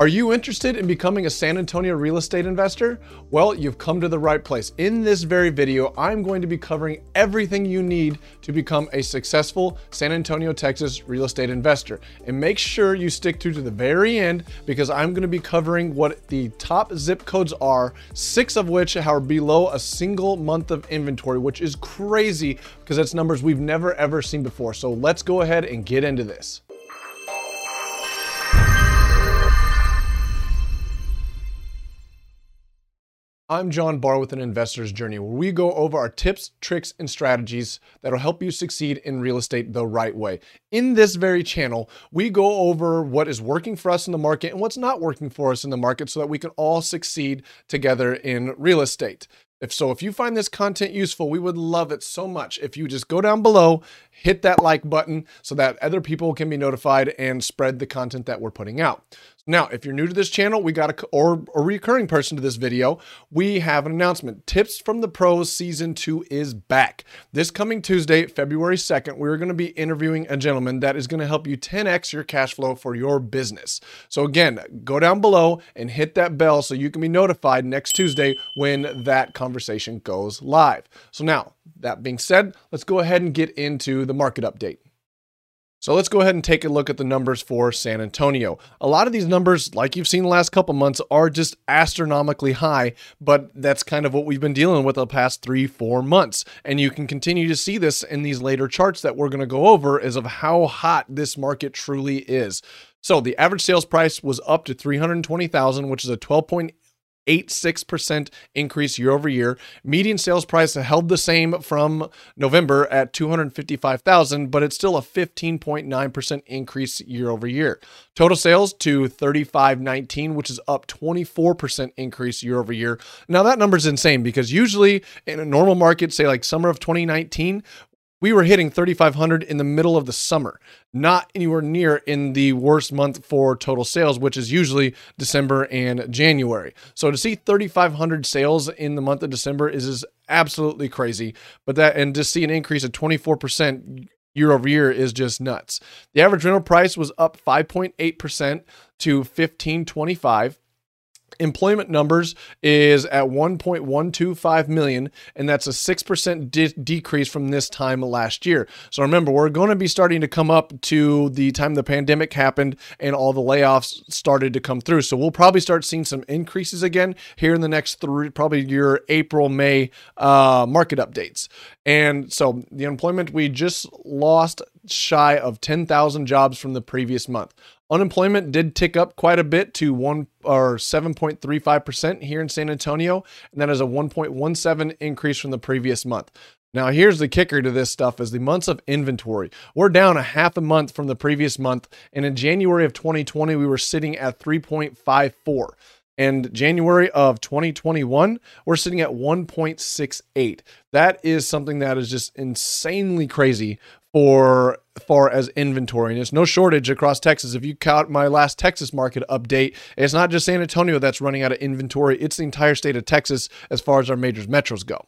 Are you interested in becoming a San Antonio real estate investor? Well, you've come to the right place. In this very video, I'm going to be covering everything you need to become a successful San Antonio, Texas real estate investor. And make sure you stick through to the very end because I'm going to be covering what the top zip codes are, six of which are below a single month of inventory, which is crazy because that's numbers we've never ever seen before. So let's go ahead and get into this. I'm John Barr with an investor's journey, where we go over our tips, tricks, and strategies that'll help you succeed in real estate the right way. In this very channel, we go over what is working for us in the market and what's not working for us in the market so that we can all succeed together in real estate. If so, if you find this content useful, we would love it so much if you just go down below, hit that like button so that other people can be notified and spread the content that we're putting out. Now, if you're new to this channel, we got a or a recurring person to this video, we have an announcement. Tips from the Pros season 2 is back. This coming Tuesday, February 2nd, we're going to be interviewing a gentleman that is going to help you 10x your cash flow for your business. So again, go down below and hit that bell so you can be notified next Tuesday when that conversation goes live. So now, that being said, let's go ahead and get into the market update. So let's go ahead and take a look at the numbers for San Antonio. A lot of these numbers, like you've seen the last couple months, are just astronomically high, but that's kind of what we've been dealing with the past three, four months. And you can continue to see this in these later charts that we're going to go over is of how hot this market truly is. So the average sales price was up to 320,000, which is a 12.8 86% increase year over year. Median sales price held the same from November at 255,000, but it's still a 15.9% increase year over year. Total sales to 3519, which is up 24% increase year over year. Now that number is insane because usually in a normal market, say like summer of 2019, we were hitting 3,500 in the middle of the summer, not anywhere near in the worst month for total sales, which is usually December and January. So to see 3,500 sales in the month of December is, absolutely crazy. But that, and to see an increase of 24% year over year is just nuts. The average rental price was up 5.8% to 1525 employment numbers is at 1.125 million and that's a 6% de- decrease from this time last year. So remember we're going to be starting to come up to the time the pandemic happened and all the layoffs started to come through. So we'll probably start seeing some increases again here in the next three probably your april may uh, market updates. And so the employment we just lost shy of 10,000 jobs from the previous month Unemployment did tick up quite a bit to one or 7.35% here in San Antonio, and that is a 1.17 increase from the previous month. Now, here's the kicker to this stuff is the months of inventory. We're down a half a month from the previous month, and in January of 2020, we were sitting at 3.54. And January of 2021, we're sitting at 1.68. That is something that is just insanely crazy for far as inventory. And it's no shortage across Texas. If you count my last Texas market update, it's not just San Antonio that's running out of inventory, it's the entire state of Texas as far as our major metros go.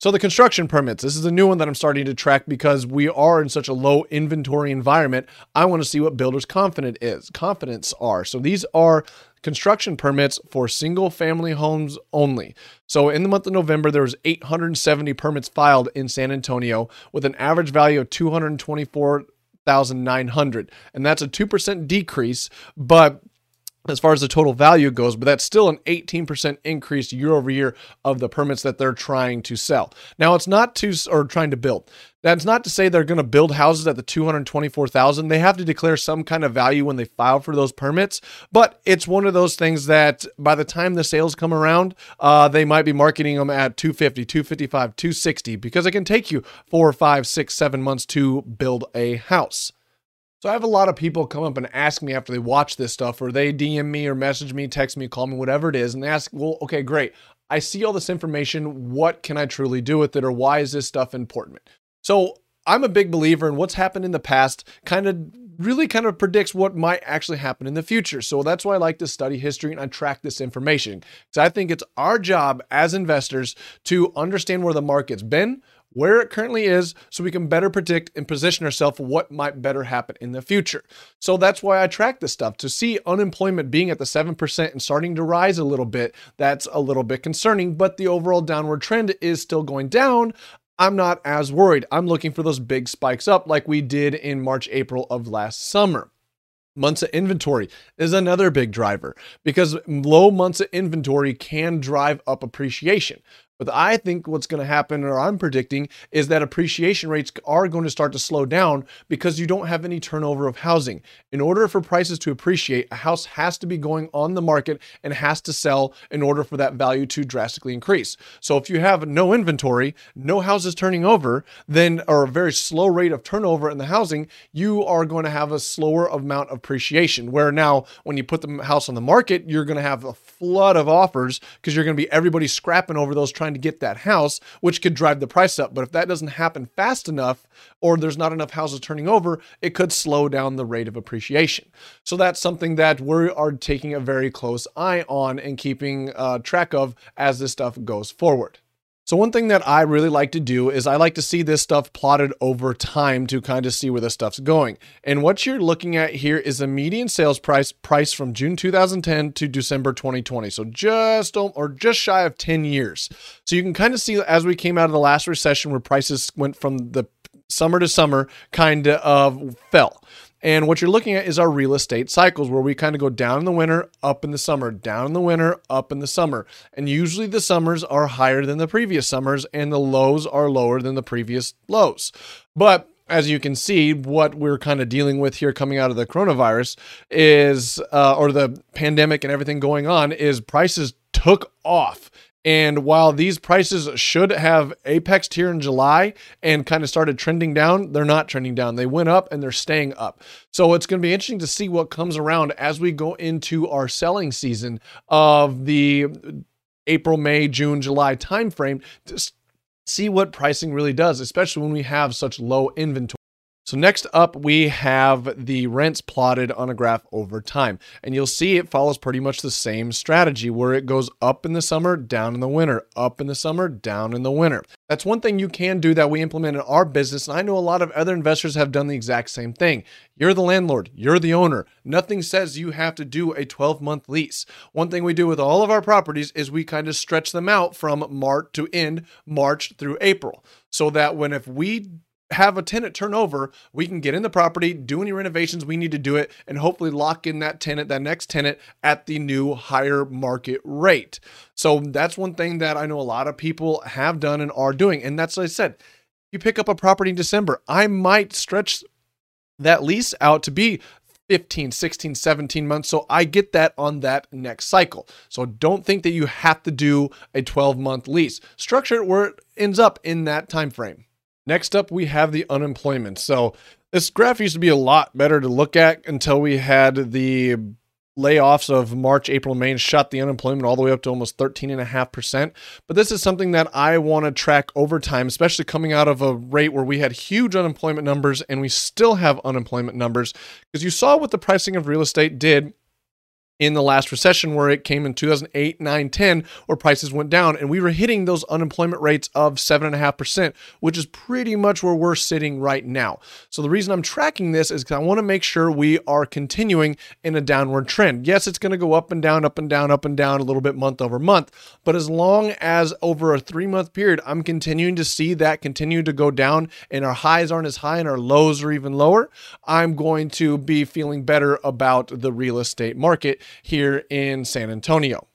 So the construction permits, this is a new one that I'm starting to track because we are in such a low inventory environment. I want to see what builders confident is, confidence are. So these are construction permits for single family homes only. So in the month of November there was 870 permits filed in San Antonio with an average value of 224,900 and that's a 2% decrease, but as far as the total value goes, but that's still an 18% increase year over year of the permits that they're trying to sell. Now, it's not to, or trying to build. That's not to say they're going to build houses at the 224,000. They have to declare some kind of value when they file for those permits, but it's one of those things that by the time the sales come around, uh, they might be marketing them at 250, 255, 260 because it can take you four, five, six, seven months to build a house. So I have a lot of people come up and ask me after they watch this stuff, or they DM me or message me, text me, call me, whatever it is, and they ask, well, okay, great. I see all this information. What can I truly do with it, or why is this stuff important? So I'm a big believer in what's happened in the past, kind of really kind of predicts what might actually happen in the future. So that's why I like to study history and I track this information. Because I think it's our job as investors to understand where the market's been, where it currently is so we can better predict and position ourselves what might better happen in the future. So that's why I track this stuff to see unemployment being at the 7% and starting to rise a little bit. That's a little bit concerning, but the overall downward trend is still going down. I'm not as worried. I'm looking for those big spikes up like we did in March, April of last summer. Months of inventory is another big driver because low months of inventory can drive up appreciation. But I think what's going to happen, or I'm predicting, is that appreciation rates are going to start to slow down because you don't have any turnover of housing. In order for prices to appreciate, a house has to be going on the market and has to sell in order for that value to drastically increase. So if you have no inventory, no houses turning over, then or a very slow rate of turnover in the housing, you are going to have a slower amount of appreciation. Where now, when you put the house on the market, you're going to have a flood of offers because you're going to be everybody scrapping over those trying trying to get that house, which could drive the price up. But if that doesn't happen fast enough, or there's not enough houses turning over, it could slow down the rate of appreciation. So that's something that we are taking a very close eye on and keeping uh, track of as this stuff goes forward. So one thing that I really like to do is I like to see this stuff plotted over time to kind of see where the stuff's going. And what you're looking at here is a median sales price price from June 2010 to December 2020. So just or just shy of 10 years. So you can kind of see as we came out of the last recession where prices went from the summer to summer kind of fell. And what you're looking at is our real estate cycles where we kind of go down in the winter, up in the summer, down in the winter, up in the summer. And usually the summers are higher than the previous summers and the lows are lower than the previous lows. But as you can see, what we're kind of dealing with here coming out of the coronavirus is, uh, or the pandemic and everything going on, is prices took off and while these prices should have apexed here in July and kind of started trending down, they're not trending down. They went up and they're staying up. So it's going to be interesting to see what comes around as we go into our selling season of the April, May, June, July timeframe to see what pricing really does, especially when we have such low inventory. So next up, we have the rents plotted on a graph over time. And you'll see it follows pretty much the same strategy where it goes up in the summer, down in the winter, up in the summer, down in the winter. That's one thing you can do that we implement in our business. And I know a lot of other investors have done the exact same thing. You're the landlord, you're the owner. Nothing says you have to do a 12 month lease. One thing we do with all of our properties is we kind of stretch them out from March to end March through April. So that when if we have a tenant turnover, we can get in the property, do any renovations we need to do it, and hopefully lock in that tenant, that next tenant at the new higher market rate. So that's one thing that I know a lot of people have done and are doing. And that's what I said. You pick up a property in December, I might stretch that lease out to be 15, 16, 17 months. So I get that on that next cycle. So don't think that you have to do a 12 month lease. Structure it where it ends up in that time frame. Next up, we have the unemployment. So this graph used to be a lot better to look at until we had the layoffs of March, April, May, shot the unemployment all the way up to almost 13.5%. But this is something that I want to track over time, especially coming out of a rate where we had huge unemployment numbers and we still have unemployment numbers. Because you saw what the pricing of real estate did in the last recession where it came in 2008, 9, 10, where prices went down. And we were hitting those unemployment rates of 7.5%, which is pretty much where we're sitting right now. So the reason I'm tracking this is because I want to make sure we are continuing in a downward trend. Yes, it's going to go up and down, up and down, up and down a little bit month over month. But as long as over a three month period, I'm continuing to see that continue to go down and our highs aren't as high and our lows are even lower, I'm going to be feeling better about the real estate market here in San Antonio.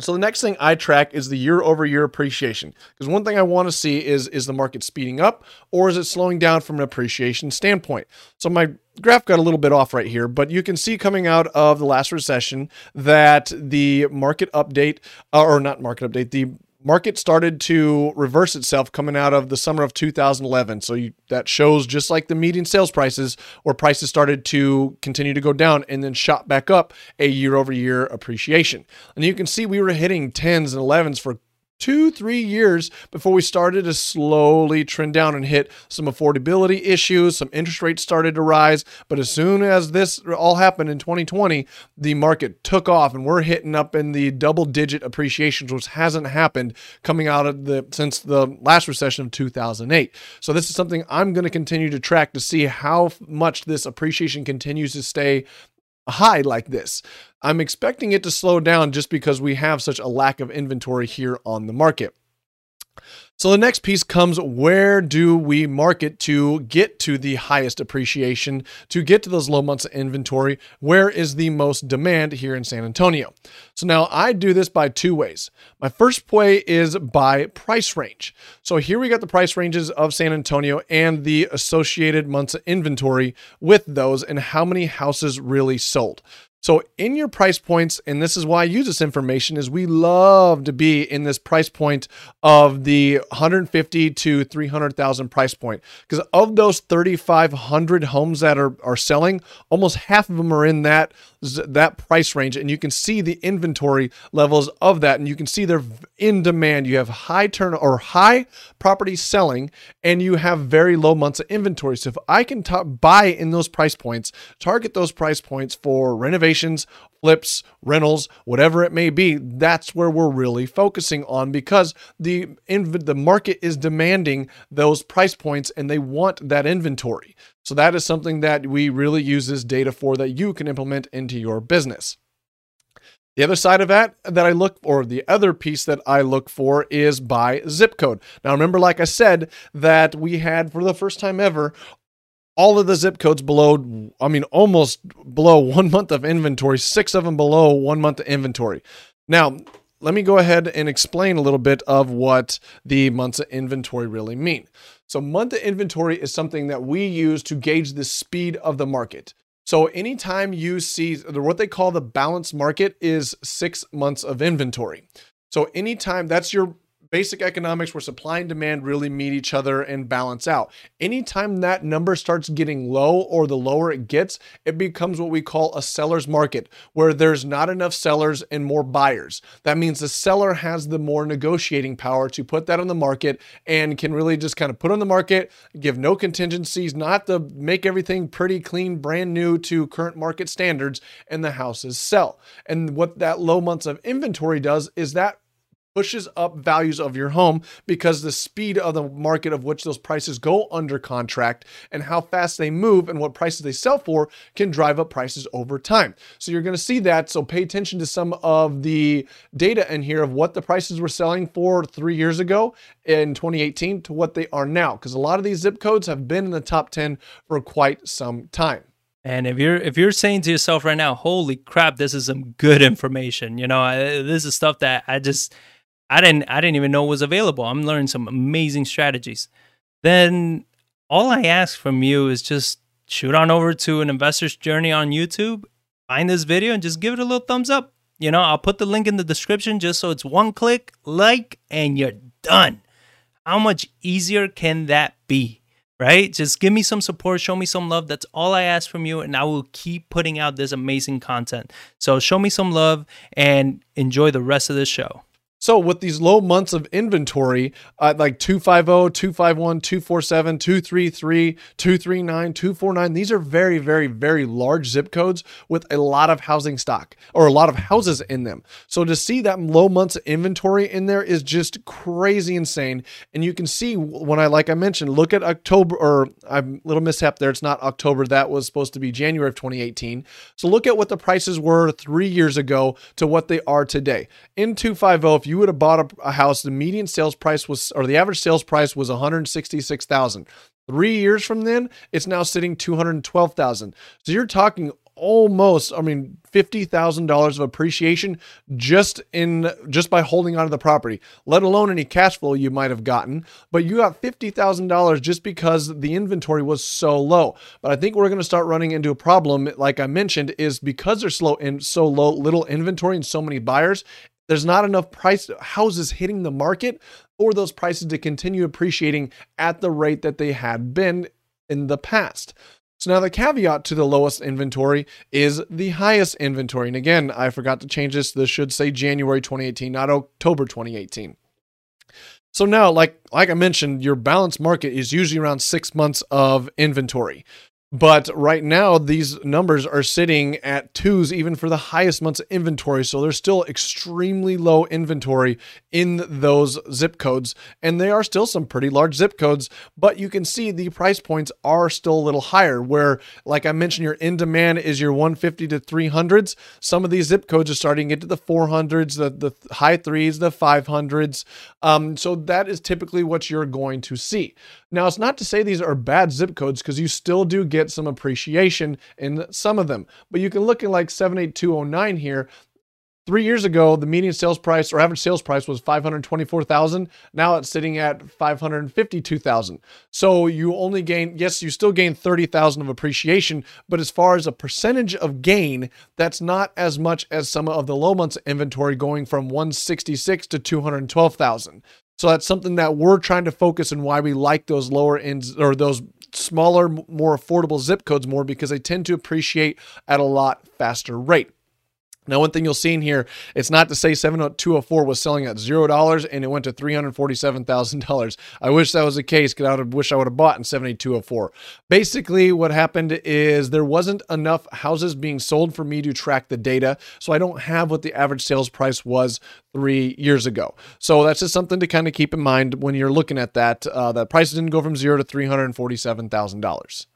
So the next thing I track is the year over year appreciation. Because one thing I want to see is is the market speeding up or is it slowing down from an appreciation standpoint? So my graph got a little bit off right here, but you can see coming out of the last recession that the market update uh, or not market update, the market started to reverse itself coming out of the summer of 2011. So you, that shows just like the median sales prices, where prices started to continue to go down and then shot back up a year over year appreciation. And you can see we were hitting 10s and 11s for two, three years before we started to slowly trend down and hit some affordability issues. Some interest rates started to rise. But as soon as this all happened in 2020, the market took off and we're hitting up in the double digit appreciations, which hasn't happened coming out of the since the last recession of 2008. So this is something I'm going to continue to track to see how much this appreciation continues to stay high like this. I'm expecting it to slow down just because we have such a lack of inventory here on the market. So the next piece comes where do we market to get to the highest appreciation, to get to those low months of inventory? Where is the most demand here in San Antonio? So now I do this by two ways. My first way is by price range. So here we got the price ranges of San Antonio and the associated months of inventory with those and how many houses really sold. So in your price points, and this is why I use this information, is we love to be in this price point of the 150 to 300,000 price point. Because of those 3,500 homes that are, are selling, almost half of them are in that that price range and you can see the inventory levels of that and you can see they're in demand. You have high turn or high property selling and you have very low months of inventory. So if i can buy in those price points target those price points for renovations flips, rentals, whatever it may be, that's where we're really focusing on because the inv- the market is demanding those price points and they want that inventory. So that is something that we really use this data for that you can implement into your business. The other side of that that I look or the other piece that I look for is by zip code. Now remember like I said that we had for the first time ever all of the zip codes below, I mean, almost below one month of inventory, six of them below one month of inventory. Now, let me go ahead and explain a little bit of what the months of inventory really mean. So, month of inventory is something that we use to gauge the speed of the market. So, anytime you see what they call the balanced market is six months of inventory. So, anytime that's your basic economics where supply and demand really meet each other and balance out. Anytime that number starts getting low or the lower it gets, it becomes what we call a seller's market, where there's not enough sellers and more buyers. That means the seller has the more negotiating power to put that on the market and can really just kind of put on the market, give no contingencies, not to make everything pretty clean, brand new to current market standards, and the houses sell. And what that low months of inventory does is that pushes up values of your home because the speed of the market of which those prices go under contract and how fast they move and what prices they sell for can drive up prices over time. So you're going to see that. So pay attention to some of the data in here of what the prices were selling for three years ago in 2018 to what they are now, because a lot of these zip codes have been in the top 10 for quite some time. And if you're if you're saying to yourself right now, "Holy crap, this is some good information," you know, this is stuff that I just I didn't I didn't even know it was available. I'm learning some amazing strategies. Then all I ask from you is just shoot on over to an investor's journey on YouTube, find this video and just give it a little thumbs up. You know, I'll put the link in the description just so it's one click, like, and you're done. How much easier can that be? Right? Just give me some support, show me some love. That's all I ask from you, and I will keep putting out this amazing content. So show me some love and enjoy the rest of the show. So with these low months of inventory, uh, like 250, 251, 247, 233, 239, 249, these are very, very, very large zip codes with a lot of housing stock or a lot of houses in them. So to see that low months of inventory in there is just crazy insane. And you can see when I, like I mentioned, look at October or I'm a little mishap there. It's not October. That was supposed to be January of 2018. So look at what the prices were three years ago to what they are today. In 250, if you would have bought a, a house, the median sales price was, or the average sales price was 166,000. Three years from then, it's now sitting 212,000. So you're talking almost, I mean, fifty thousand dollars of appreciation just in just by holding onto the property, let alone any cash flow you might have gotten. But you got fifty thousand dollars just because the inventory was so low. But I think we're going to start running into a problem, like I mentioned, is because there's slow and so low little inventory and so many buyers. There's not enough price houses hitting the market for those prices to continue appreciating at the rate that they had been in the past. So now the caveat to the lowest inventory is the highest inventory. And again, I forgot to change this. This should say January 2018, not October 2018. So now, like like I mentioned, your balance market is usually around six months of inventory. But right now, these numbers are sitting at twos, even for the highest months of inventory. So there's still extremely low inventory in those zip codes. And they are still some pretty large zip codes, but you can see the price points are still a little higher. Where, like I mentioned, your in demand is your 150 to 300s. Some of these zip codes are starting to get to the 400s, the, the high threes, the 500s. Um, so that is typically what you're going to see. Now, it's not to say these are bad zip codes because you still do get some appreciation in some of them. But you can look at like 78209 here. Three years ago, the median sales price or average sales price was 524,000. Now it's sitting at 552,000. So you only gain, yes, you still gain 30,000 of appreciation, but as far as a percentage of gain, that's not as much as some of the low months inventory going from 166 to 212,000. So that's something that we're trying to focus and why we like those lower ends or those smaller, more affordable zip codes more because they tend to appreciate at a lot faster rate. Now, one thing you'll see in here, it's not to say 70204 was selling at $0 and it went to $347,000. I wish that was the case because I would have wish I would have bought in 78204. Basically, what happened is there wasn't enough houses being sold for me to track the data. So I don't have what the average sales price was three years ago. So that's just something to kind of keep in mind when you're looking at that. Uh, that prices didn't go from zero to $347,000.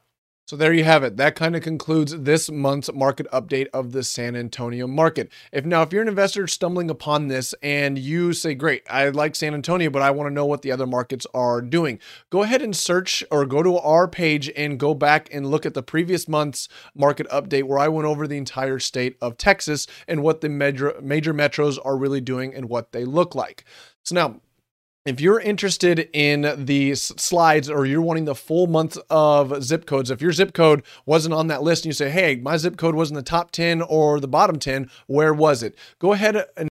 So there you have it. That kind of concludes this month's market update of the San Antonio market. If now, if you're an investor stumbling upon this and you say, great, I like San Antonio, but I want to know what the other markets are doing, go ahead and search or go to our page and go back and look at the previous month's market update where I went over the entire state of Texas and what the major, major metros are really doing and what they look like. So now, if you're interested in the slides or you're wanting the full month of zip codes, if your zip code wasn't on that list and you say, hey, my zip code was in the top 10 or the bottom 10, where was it? Go ahead and